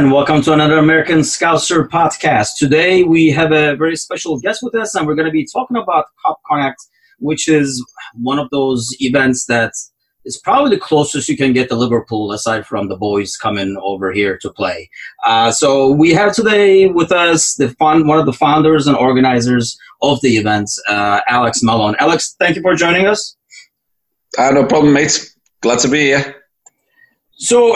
And welcome to another American Scouser podcast. Today, we have a very special guest with us, and we're going to be talking about Kop Connect, which is one of those events that is probably the closest you can get to Liverpool, aside from the boys coming over here to play. Uh, so, we have today with us the fun, one of the founders and organizers of the event, uh, Alex Malone. Alex, thank you for joining us. Uh, no problem, mate. Glad to be here. So,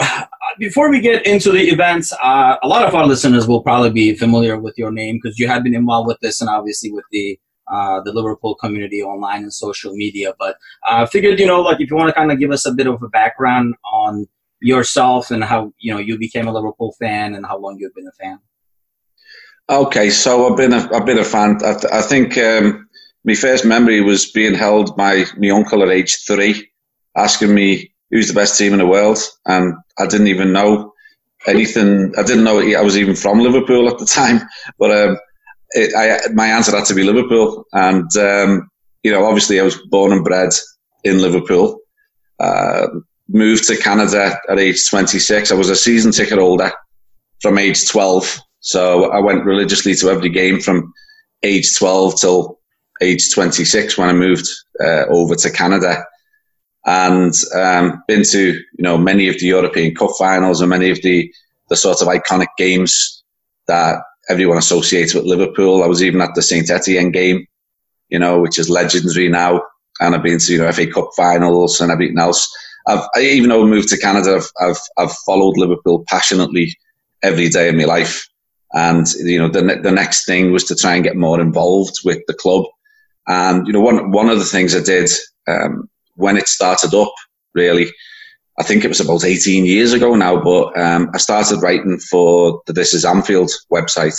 before we get into the events, uh, a lot of our listeners will probably be familiar with your name because you have been involved with this and obviously with the uh, the Liverpool community online and social media. But I uh, figured, you know, like if you want to kind of give us a bit of a background on yourself and how you know you became a Liverpool fan and how long you've been a fan. Okay, so I've been a, I've been a fan. I, th- I think um, my first memory was being held by my uncle at age three, asking me who's the best team in the world, and I didn't even know anything. I didn't know I was even from Liverpool at the time, but um, it, I, my answer had to be Liverpool, and um, you know, obviously, I was born and bred in Liverpool. Uh, moved to Canada at age 26. I was a season ticket holder from age 12, so I went religiously to every game from age 12 till age 26 when I moved uh, over to Canada and um, been to you know many of the European Cup finals and many of the the sort of iconic games that everyone associates with Liverpool. I was even at the Saint Etienne game, you know, which is legendary now, and I've been to you know FA Cup finals and everything else. I've I, even though I moved to Canada, I've, I've I've followed Liverpool passionately every day of my life. And you know, the the next thing was to try and get more involved with the club. And you know, one one of the things I did um, when it started up, really, I think it was about 18 years ago now, but um, I started writing for the This Is Anfield website,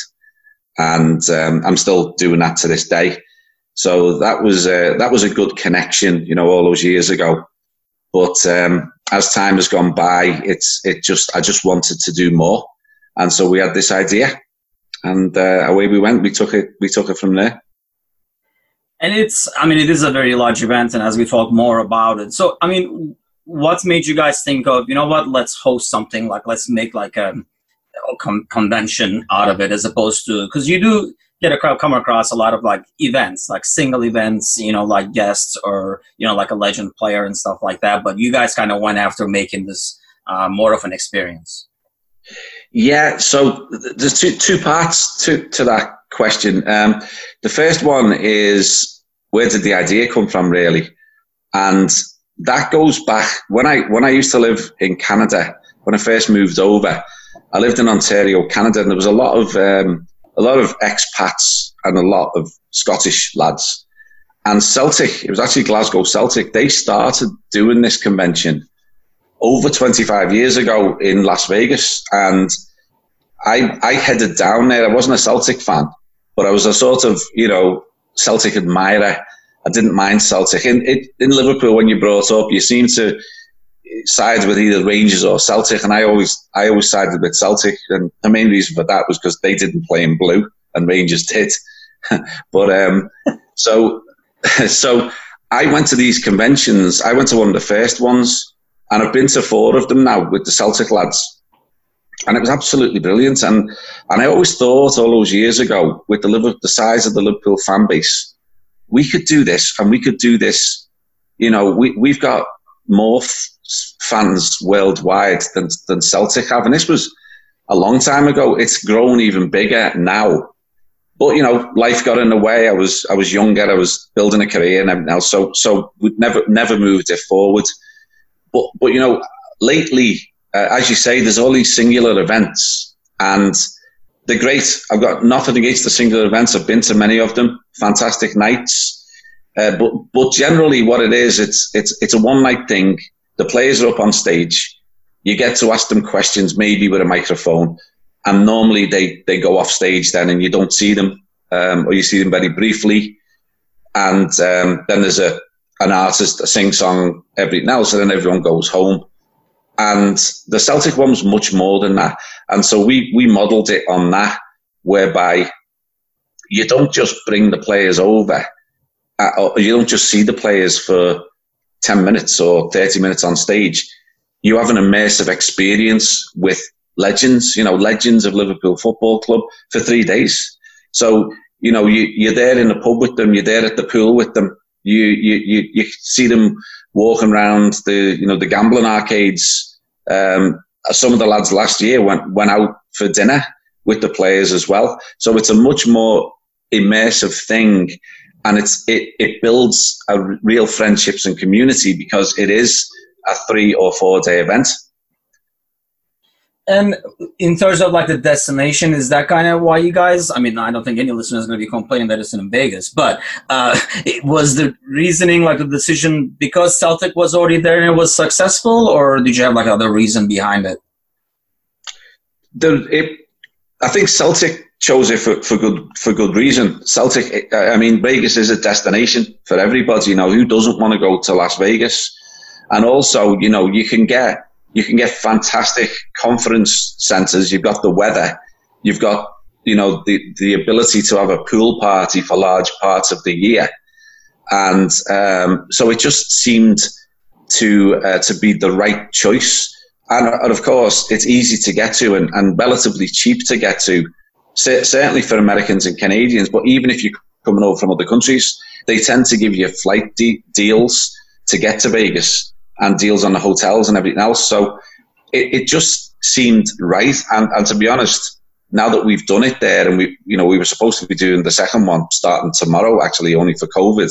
and um, I'm still doing that to this day. So that was uh, that was a good connection, you know, all those years ago. But um, as time has gone by, it's it just I just wanted to do more, and so we had this idea, and uh, away we went. We took it we took it from there. And it's, I mean, it is a very large event, and as we talk more about it, so I mean, what made you guys think of, you know what, let's host something like, let's make like a, a con- convention out of it, as opposed to, because you do get a crowd come across a lot of like events, like single events, you know, like guests or you know, like a legend player and stuff like that. But you guys kind of went after making this uh, more of an experience. Yeah, so there's two two parts to to that question. Um, the first one is where did the idea come from, really? And that goes back when I when I used to live in Canada. When I first moved over, I lived in Ontario, Canada, and there was a lot of um, a lot of expats and a lot of Scottish lads. And Celtic, it was actually Glasgow Celtic. They started doing this convention over 25 years ago in Las Vegas, and I I headed down there. I wasn't a Celtic fan, but I was a sort of you know Celtic admirer. I didn't mind Celtic. In in Liverpool, when you brought up, you seemed to side with either Rangers or Celtic, and I always I always sided with Celtic, and the main reason for that was because they didn't play in blue and Rangers did. but um, so so I went to these conventions. I went to one of the first ones, and I've been to four of them now with the Celtic lads and it was absolutely brilliant. And and I always thought all those years ago, with the Liverpool, the size of the Liverpool fan base, we could do this, and we could do this. You know, we we've got more f- fans worldwide than than Celtic have, and this was a long time ago. It's grown even bigger now. But you know, life got in the way. I was I was younger. I was building a career and everything else. So so we never never moved it forward. But but you know, lately uh, as you say, there's all these singular events, and they're great. I've got nothing against the singular events. I've been to many of them. Fantastic nights. Uh, but but generally, what it is, it's it's it's a one night thing. The players are up on stage. You get to ask them questions, maybe with a microphone, and normally they they go off stage then, and you don't see them, um, or you see them very briefly. And um, then there's a an artist, a sing song, everything else, and then everyone goes home. And the Celtic one was much more than that. And so we, we modeled it on that, whereby you don't just bring the players over, uh, you don't just see the players for 10 minutes or 30 minutes on stage. You have an immersive experience with legends, you know, legends of Liverpool Football Club for three days. So, you know, you, you're there in the pub with them, you're there at the pool with them, you, you, you, you see them walking around the, you know, the gambling arcades. Um, some of the lads last year went, went out for dinner with the players as well. So it's a much more immersive thing and it's, it, it builds a real friendships and community because it is a three or four day event. And in terms of like the destination, is that kind of why you guys? I mean, I don't think any listener is going to be complaining that it's in Vegas, but uh, it was the reasoning like the decision because Celtic was already there and it was successful, or did you have like other reason behind it? The, it I think Celtic chose it for, for good for good reason. Celtic, I mean, Vegas is a destination for everybody. You know, who doesn't want to go to Las Vegas? And also, you know, you can get you can get fantastic conference centers. You've got the weather. You've got, you know, the, the ability to have a pool party for large parts of the year. And um, so it just seemed to uh, to be the right choice. And, and, of course, it's easy to get to and, and relatively cheap to get to, certainly for Americans and Canadians. But even if you're coming over from other countries, they tend to give you flight de- deals to get to Vegas and deals on the hotels and everything else. So it, it just seemed right. And, and to be honest, now that we've done it there, and we, you know, we were supposed to be doing the second one starting tomorrow, actually, only for COVID.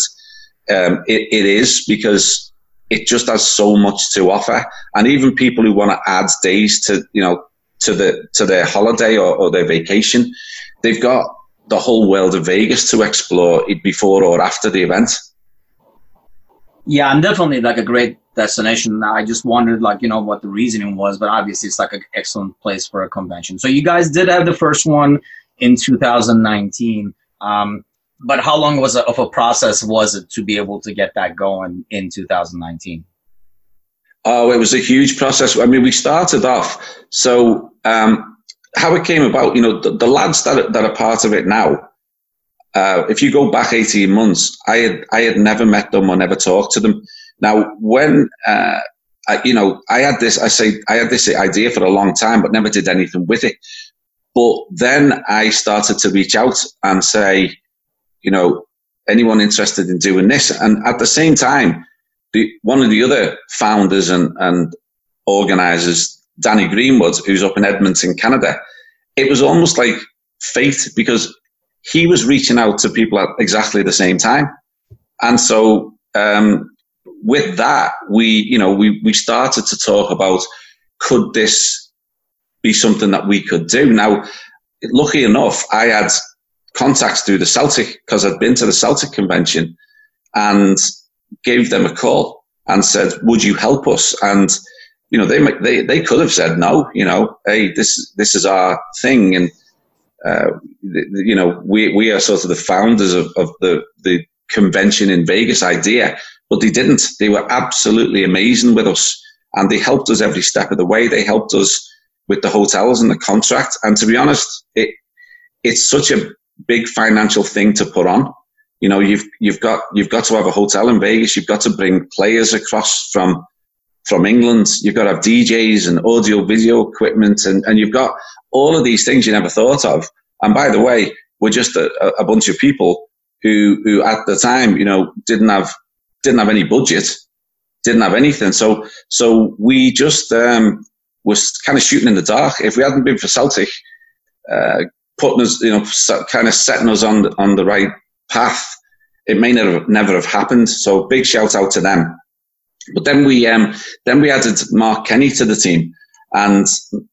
Um, it, it is because it just has so much to offer, and even people who want to add days to, you know, to the to their holiday or, or their vacation, they've got the whole world of Vegas to explore before or after the event. Yeah, I'm definitely like a great destination. I just wondered, like, you know, what the reasoning was, but obviously it's like an excellent place for a convention. So you guys did have the first one in 2019. Um, but how long was it of a process was it to be able to get that going in 2019? Oh, it was a huge process. I mean, we started off. So um, how it came about, you know, the, the lads that, that are part of it now, uh, if you go back 18 months, I had, I had never met them or never talked to them. Now, when, uh, I, you know, I had this, I say, I had this idea for a long time, but never did anything with it. But then I started to reach out and say, you know, anyone interested in doing this? And at the same time, the, one of the other founders and, and organizers, Danny Greenwood, who's up in Edmonton, Canada, it was almost like fate because he was reaching out to people at exactly the same time. And so um, with that, we, you know, we, we started to talk about could this be something that we could do? Now, lucky enough, I had contacts through the Celtic because I'd been to the Celtic convention and gave them a call and said, would you help us? And, you know, they, they, they could have said no, you know, hey, this, this is our thing. And, uh, you know, we, we are sort of the founders of, of the, the convention in Vegas idea, but they didn't. They were absolutely amazing with us and they helped us every step of the way. They helped us with the hotels and the contract. And to be honest, it, it's such a big financial thing to put on. You know, you've, you've got, you've got to have a hotel in Vegas. You've got to bring players across from, from England. You've got to have DJs and audio video equipment and, and you've got all of these things you never thought of. And by the way, we're just a, a bunch of people who, who at the time, you know, didn't have, didn't have any budget, didn't have anything. So, so we just, um, was kind of shooting in the dark. If we hadn't been for Celtic, uh, putting us, you know, kind of setting us on on the right path, it may never never have happened. So big shout out to them. But then we um, then we added Mark Kenny to the team, and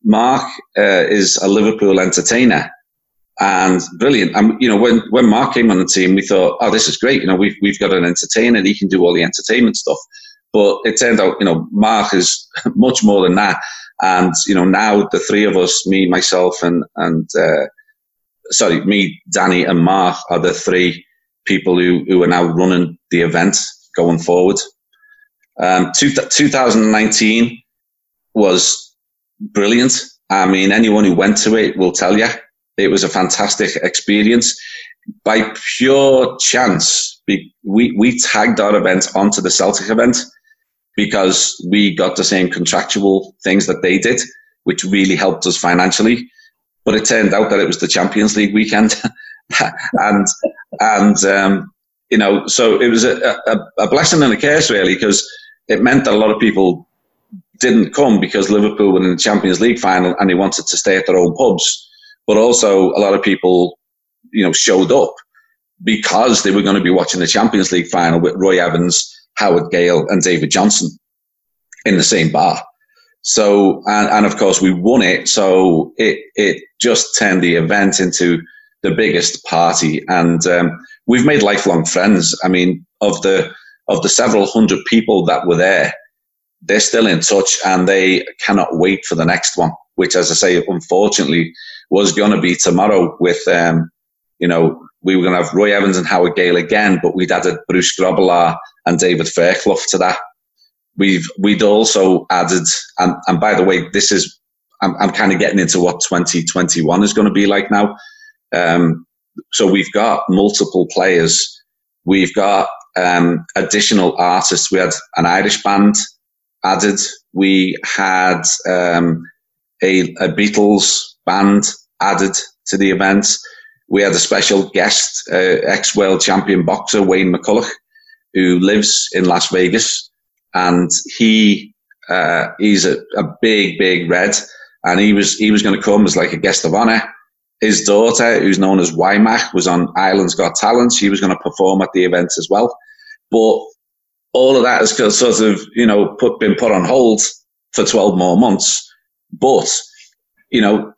Mark uh, is a Liverpool entertainer and brilliant. And you know, when when Mark came on the team, we thought, oh, this is great. You know, we've we've got an entertainer; he can do all the entertainment stuff. But it turned out, you know, Mark is much more than that. And you know, now the three of us, me, myself, and and uh, sorry, me, Danny, and Mark are the three people who who are now running the event going forward. Um, two, 2019 was brilliant. I mean, anyone who went to it will tell you it was a fantastic experience. By pure chance, we, we tagged our event onto the Celtic event because we got the same contractual things that they did. which really helped us financially. But it turned out that it was the Champions League weekend, and and um, you know, so it was a, a, a blessing and a curse really because it meant that a lot of people didn't come because Liverpool were in the Champions League final and they wanted to stay at their own pubs. But also, a lot of people, you know, showed up because they were going to be watching the Champions League final with Roy Evans, Howard Gayle, and David Johnson in the same bar. So, and, and of course, we won it. So it it just turned the event into the biggest party, and um, we've made lifelong friends. I mean, of the of the several hundred people that were there, they're still in touch, and they cannot wait for the next one. Which, as I say, unfortunately, was going to be tomorrow with um, you know we were going to have Roy Evans and Howard Gayle again, but we'd added Bruce Grobbelaar and David Fairclough to that. We've we'd also added, and, and by the way, this is I'm, I'm kind of getting into what 2021 is going to be like now. Um, so we've got multiple players. We've got um, additional artists. We had an Irish band added. We had um, a, a Beatles band added to the event we had a special guest, uh, ex world champion boxer Wayne McCullough, who lives in Las Vegas, and he uh, he's a, a, big, big red, and he was he was going to come as like a guest of honor. His daughter, who's known as Wymack, was on Ireland's Got Talent. She was going to perform at the event as well, but all of that has sort of you know put been put on hold for twelve more months. But you know,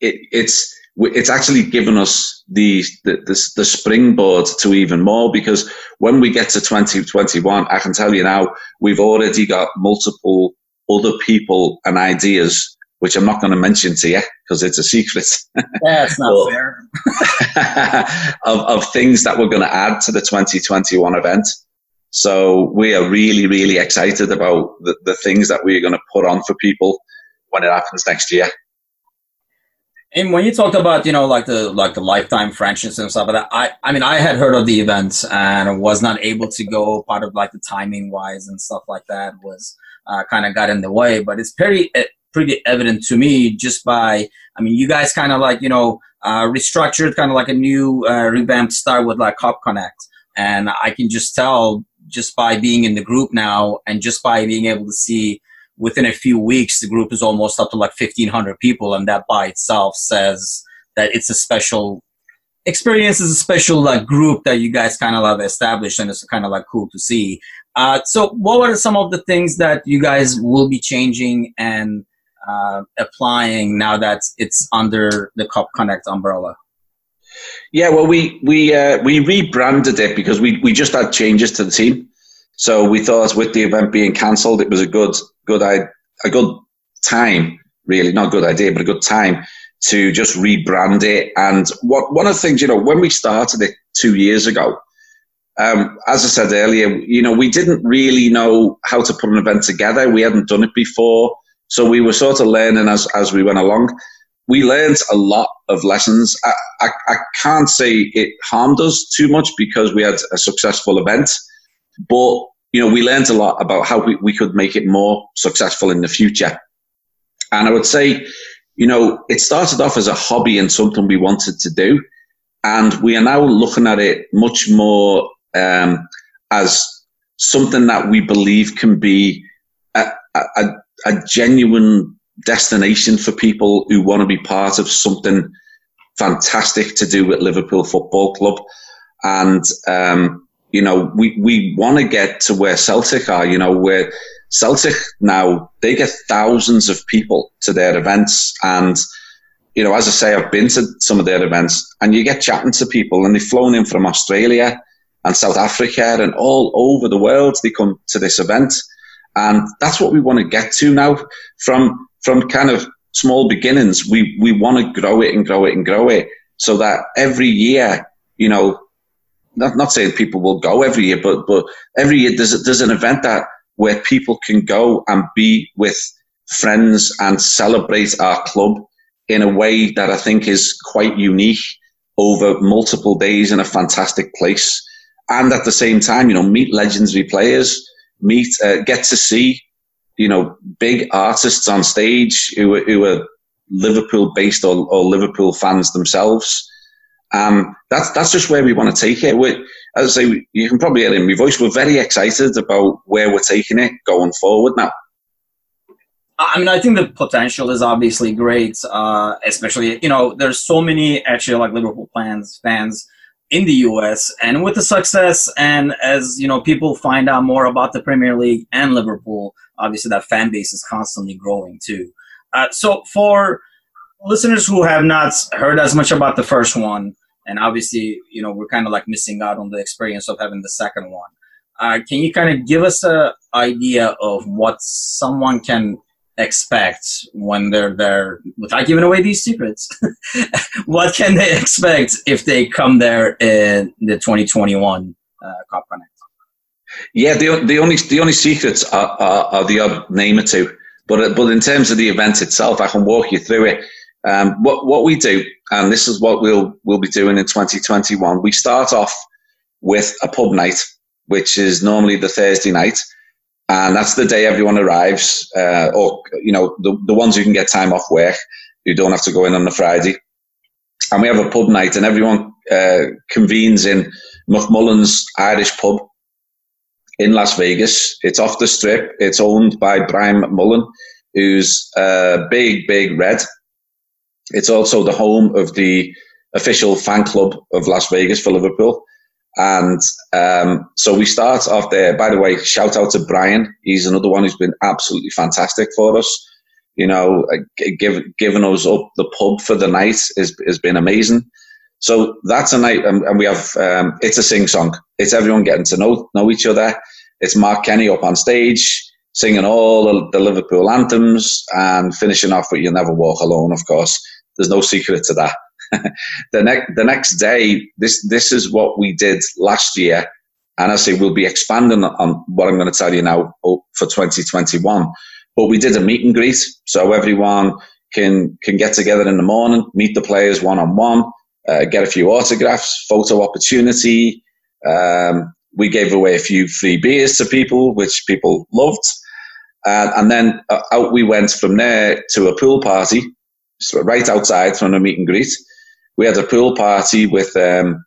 it, it's it's actually given us the, the, the, the, springboard to even more because when we get to 2021, I can tell you now, we've already got multiple other people and ideas, which I'm not going to mention to you because it's a secret. Yeah, it's not fair. of, of things that we're going to add to the 2021 event. So we are really, really excited about the, the things that we're going to put on for people when it happens next year. And when you talked about, you know, like the like the lifetime friendships and stuff like that, I I mean I had heard of the event and was not able to go. Part of like the timing wise and stuff like that was uh, kind of got in the way. But it's pretty eh, pretty evident to me just by I mean you guys kind of like you know uh, restructured kind of like a new uh, revamped style with like Kop Connect, and I can just tell just by being in the group now and just by being able to see within a few weeks, the group is almost up to like 1,500 people, and that by itself says that it's a special experience, is a special like group that you guys kind of have established, and it's kind of like cool to see. Uh, so, what are some of the things that you guys will be changing and uh, applying now that it's under the Kop Connect umbrella? Yeah, well, we we uh, we rebranded it because we we just had changes to the team. So we thought with the event being cancelled, it was a good, good, a good time, really, not a good idea, but a good time to just rebrand it. And what one of the things, you know, when we started it two years ago, um, as I said earlier, you know, we didn't really know how to put an event together. We hadn't done it before. So we were sort of learning as, as we went along. We learned a lot of lessons. I, I, I can't say it harmed us too much because we had a successful event. But you know, we learned a lot about how we, we could make it more successful in the future. And I would say, you know, it started off as a hobby and something we wanted to do. And we are now looking at it much more um, as something that we believe can be a, a, a genuine destination for people who want to be part of something fantastic to do with Liverpool Football Club. And, um, you know, we, we want to get to where Celtic are, you know, where Celtic now, they get thousands of people to their events. And, you know, as I say, I've been to some of their events and you get chatting to people and they've flown in from Australia and South Africa and all over the world. They come to this event. And that's what we want to get to now from, from kind of small beginnings. We, we want to grow it and grow it and grow it so that every year, you know, not not saying people will go every year, but but every year there's there's an event that where people can go and be with friends and celebrate our club in a way that I think is quite unique over multiple days in a fantastic place. And at the same time, you know, meet legendary players, meet, uh, get to see you know, big artists on stage who were, who were Liverpool based or, or Liverpool fans themselves. Um, that's that's just where we want to take it. we as I say, you can probably hear in my voice. We're very excited about where we're taking it going forward now. I mean, I think the potential is obviously great, uh, especially you know, there's so many actually like Liverpool fans fans in the US, and with the success, and as you know, people find out more about the Premier League and Liverpool, obviously that fan base is constantly growing too. Uh, so for listeners who have not heard as much about the first one, and obviously, you know, we're kind of like missing out on the experience of having the second one. Uh, can you kind of give us a idea of what someone can expect when they're there without giving away these secrets what can they expect if they come there in the 2021 uh, Connect yeah the, the only the only secrets are, are, are the odd name or two but but in terms of the event itself i can walk you through it. Um, what what we do and this is what we'll we'll be doing in 2021 we start off with a pub night which is normally the thursday night and that's the day everyone arrives, uh, or you know the the ones who can get time off work, who don't have to go in on the Friday. And we have a pub night, and everyone uh, convenes in McMullan's Irish Pub in Las Vegas. It's off the strip. It's owned by Brian McMullan, who's a big, big red. It's also the home of the official fan club of Las Vegas for Liverpool. And um, so we start off there. By the way, shout out to Brian. He's another one who's been absolutely fantastic for us. You know, give, giving us up the pub for the night has, has been amazing. So that's a night, and, and we have um, it's a sing song. It's everyone getting to know know each other. It's Mark Kenny up on stage singing all the Liverpool anthems and finishing off with "You'll Never Walk Alone." Of course, there's no secret to that. the next the next day, this this is what we did last year, and I say we'll be expanding on what I'm going to tell you now for 2021. But we did a meet and greet, so everyone can can get together in the morning, meet the players one on one, get a few autographs, photo opportunity. Um, we gave away a few free beers to people, which people loved. Uh, and then uh, out we went from there to a pool party, so right outside from a meet and greet we had a pool party with, um,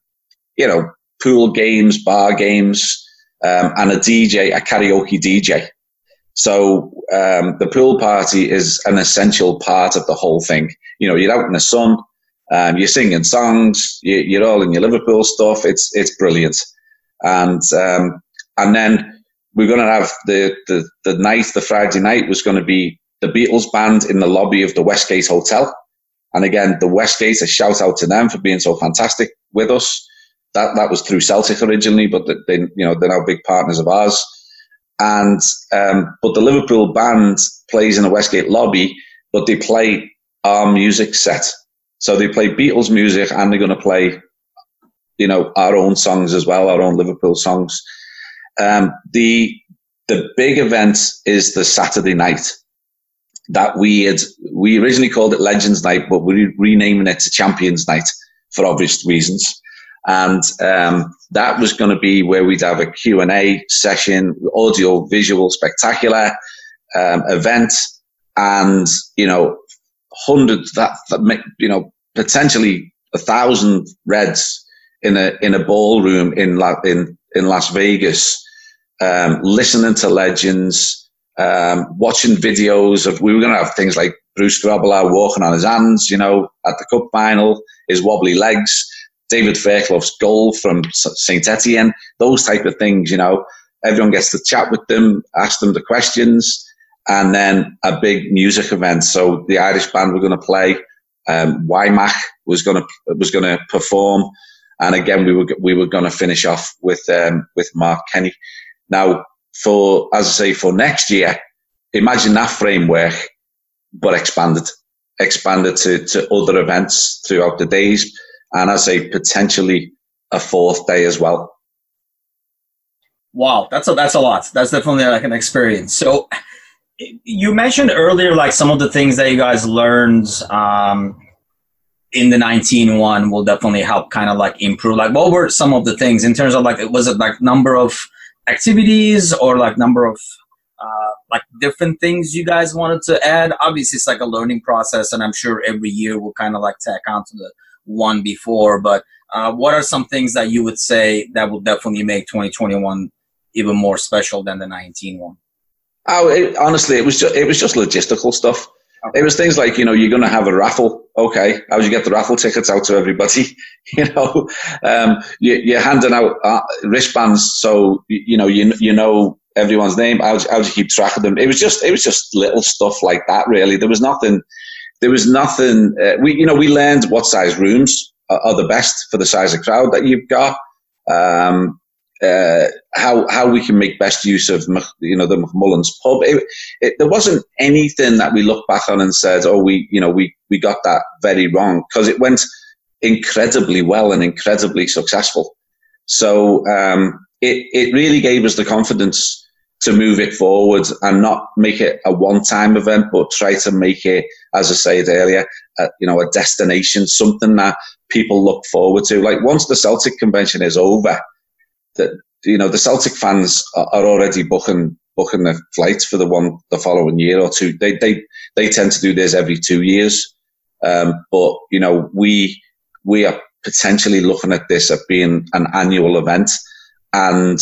you know, pool games, bar games, um, and a DJ, a karaoke DJ. So um, the pool party is an essential part of the whole thing. You know, you're out in the sun, um, you're singing songs, you, are all in your Liverpool stuff. It's it's brilliant, and um, and then we're going to have the, the the night, the Friday night was going to be the Beatles band in the lobby of the Westgate Hotel. And again, the Westgate, a shout out to them for being so fantastic with us. That that was through Celtic originally, but they you know they're now big partners of ours. And um, but the Liverpool band plays in the Westgate lobby, but they play our music set. So they play Beatles music, and they're going to play, you know, our own songs as well, our own Liverpool songs. Um, the the big event is the Saturday night that we had we originally called it Legends Night, but we're renaming it to Champions Night for obvious reasons. And um, that was going to be where we'd have a Q&A session, audio, visual, spectacular um, event, and you know, hundreds that you know potentially a thousand Reds in a in a ballroom in La, in in Las Vegas, um, listening to legends um, watching videos of, we were going to have things like Bruce Grobbelaar walking on his hands, you know, at the cup final, his wobbly legs, David Fairclough's goal from St. Etienne, those type of things, you know. Everyone gets to chat with them, ask them the questions, and then a big music event. So the Irish band were going to play. Um, Wymack was going to was going to perform, and again we were we were going to finish off with um, with Mark Kenny. Now for, as I say, for next year, imagine that framework, but expanded, expanded to, to other events throughout the days. And as say, potentially a fourth day as well. Wow, that's a, that's a lot. That's definitely like an experience. So you mentioned earlier, like some of the things that you guys learned, um, in the 19-1 will definitely help kind of like improve like what were some of the things in terms of like it was it like number of activities or like number of uh, like different things you guys wanted to add? Obviously, it's like a learning process, and I'm sure every year we'll kind of like tack on to the one before. But uh, what are some things that you would say that will definitely make 2021 even more special than the 19 one? Oh, it, honestly, it was just it was just logistical stuff. It was things like you know you're going to have a raffle. Okay, how do you get the raffle tickets out to everybody? you know, um, you, are handing out uh, wristbands, so you, you know you you know everyone's name. How, how do you keep track of them? It was just it was just little stuff like that. Really, there was nothing. There was nothing. Uh, we you know we learned what size rooms are, are the best for the size of crowd that you've got. Um, uh, how how we can make best use of you know the McMullan's pub. It, it, there wasn't anything that we looked back on and said, "Oh, we you know we we got that very wrong," because it went incredibly well and incredibly successful. So um, it it really gave us the confidence to move it forward and not make it a one-time event, but try to make it, as I said earlier, a, you know, a destination, something that people look forward to. Like once the Celtic convention is over, that you know the Celtic fans are, already booking booking their flights for the one the following year or two. They they they tend to do this every two years, um, but you know we we are potentially looking at this as being an annual event and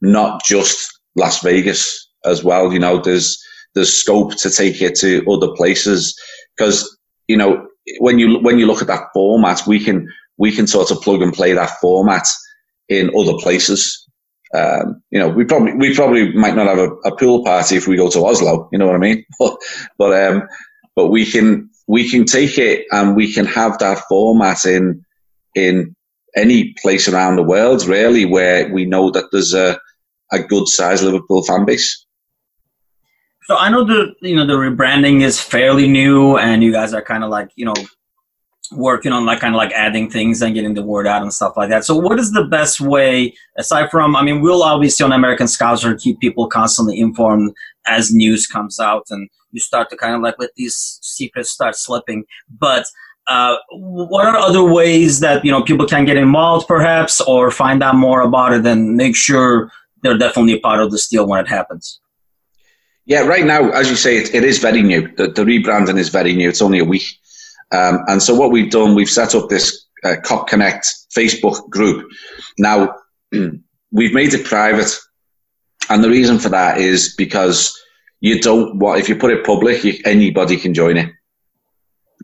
not just Las Vegas as well. You know, there's there's scope to take it to other places because you know when you when you look at that format, we can we can sort of plug and play that format in other places. Um, you know, we probably we probably might not have a, a, pool party if we go to Oslo. You know what I mean? But um, but we can we can take it and we can have that format in in any place around the world, really, where we know that there's a a good size Liverpool fan base. So I know the you know the rebranding is fairly new, and you guys are kind of like you know working on like kind of like adding things and getting the word out and stuff like that. So what is the best way aside from I mean we'll obviously on American Scouser keep people constantly informed as news comes out and you start to kind of like let these secrets start slipping. But uh, what are other ways that you know people can get involved perhaps or find out more about it and make sure they're definitely a part of the deal when it happens? Yeah, right now, as you say, it, it is very new. The, the rebranding is very new. It's only a week. Um, and so what we've done, we've set up this uh, Kop Connect Facebook group. Now, we've made it private. And the reason for that is because you don't want, if you put it public, you, anybody can join it.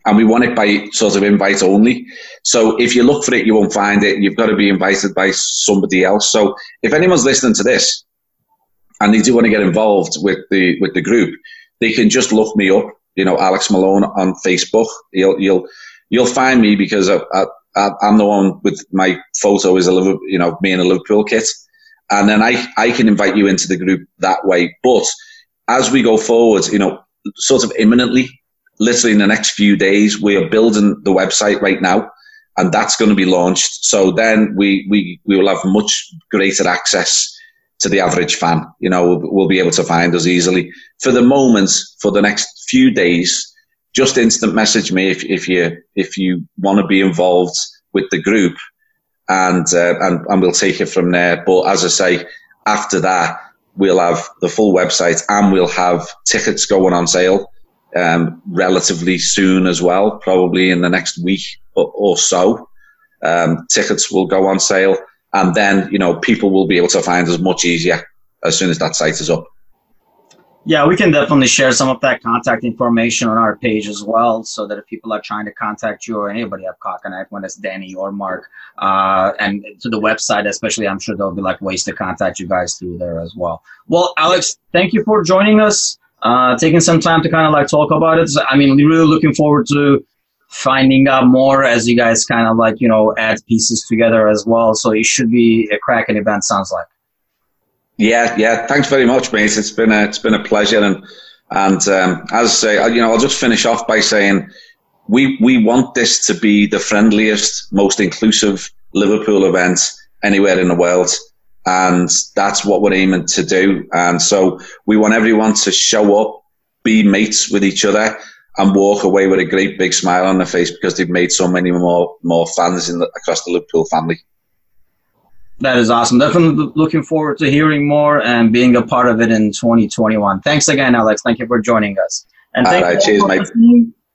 And we want it by sort of invite only. So if you look for it, you won't find it. You've got to be invited by somebody else. So if anyone's listening to this and they do want to get involved with the, with the group, they can just look me up you know, Alex Malone on Facebook. You'll you'll you'll find me because I, I, I'm the one with my photo is a Liverpool, you know, me in a Liverpool kit, and then I I can invite you into the group that way. But as we go forward, you know, sort of imminently, literally in the next few days, we are building the website right now, and that's going to be launched. So then we we we will have much greater access to the average fan. You know, will, will be able to find us easily. For the moment, for the next few days, just instant message me if, if you if you want to be involved with the group, and uh, and and we'll take it from there. But as I say, after that, we'll have the full website and we'll have tickets going on sale um, relatively soon as well, probably in the next week or, or so. Um, tickets will go on sale and then you know people will be able to find us much easier as soon as that site is up. Yeah, we can definitely share some of that contact information on our page as well, so that if people are trying to contact you or anybody at Kop Connect, when it's Danny or Mark, uh, and to the website especially, I'm sure there'll be like ways to contact you guys through there as well. Well, Alex, thank you for joining us, uh, taking some time to kind of like talk about it. I mean, really looking forward to finding out more as you guys kind of like you know add pieces together as well. So it should be a cracking event. Sounds like. Yeah, yeah. Thanks very much, mate. It's been a it's been a pleasure, and and um, as I say, you know, I'll just finish off by saying we we want this to be the friendliest, most inclusive Liverpool event anywhere in the world. And that's what we're aiming to do. And so we want everyone to show up, be mates with each other, and walk away with a great big smile on their face because they've made so many more more fans in the, across the Liverpool family. That is awesome. Definitely looking forward to hearing more and being a part of it in 2021. Thanks again, Alex. Thank you for joining us. And thank right, cheers, mate.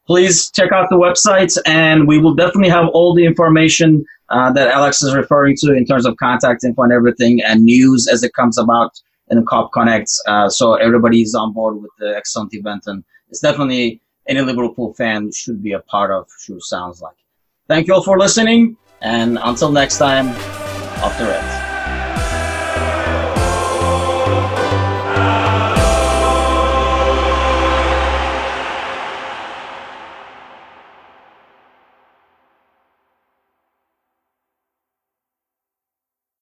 Please check out the websites, and we will definitely have all the information uh, that Alex is referring to in terms of contact info and everything, and news as it comes about in Kop Connect. Uh, so everybody's on board with the excellent event, and it's definitely any Liverpool fan should be a part of. Sure sounds like. Thank you all for listening, and until next time, off the Reds.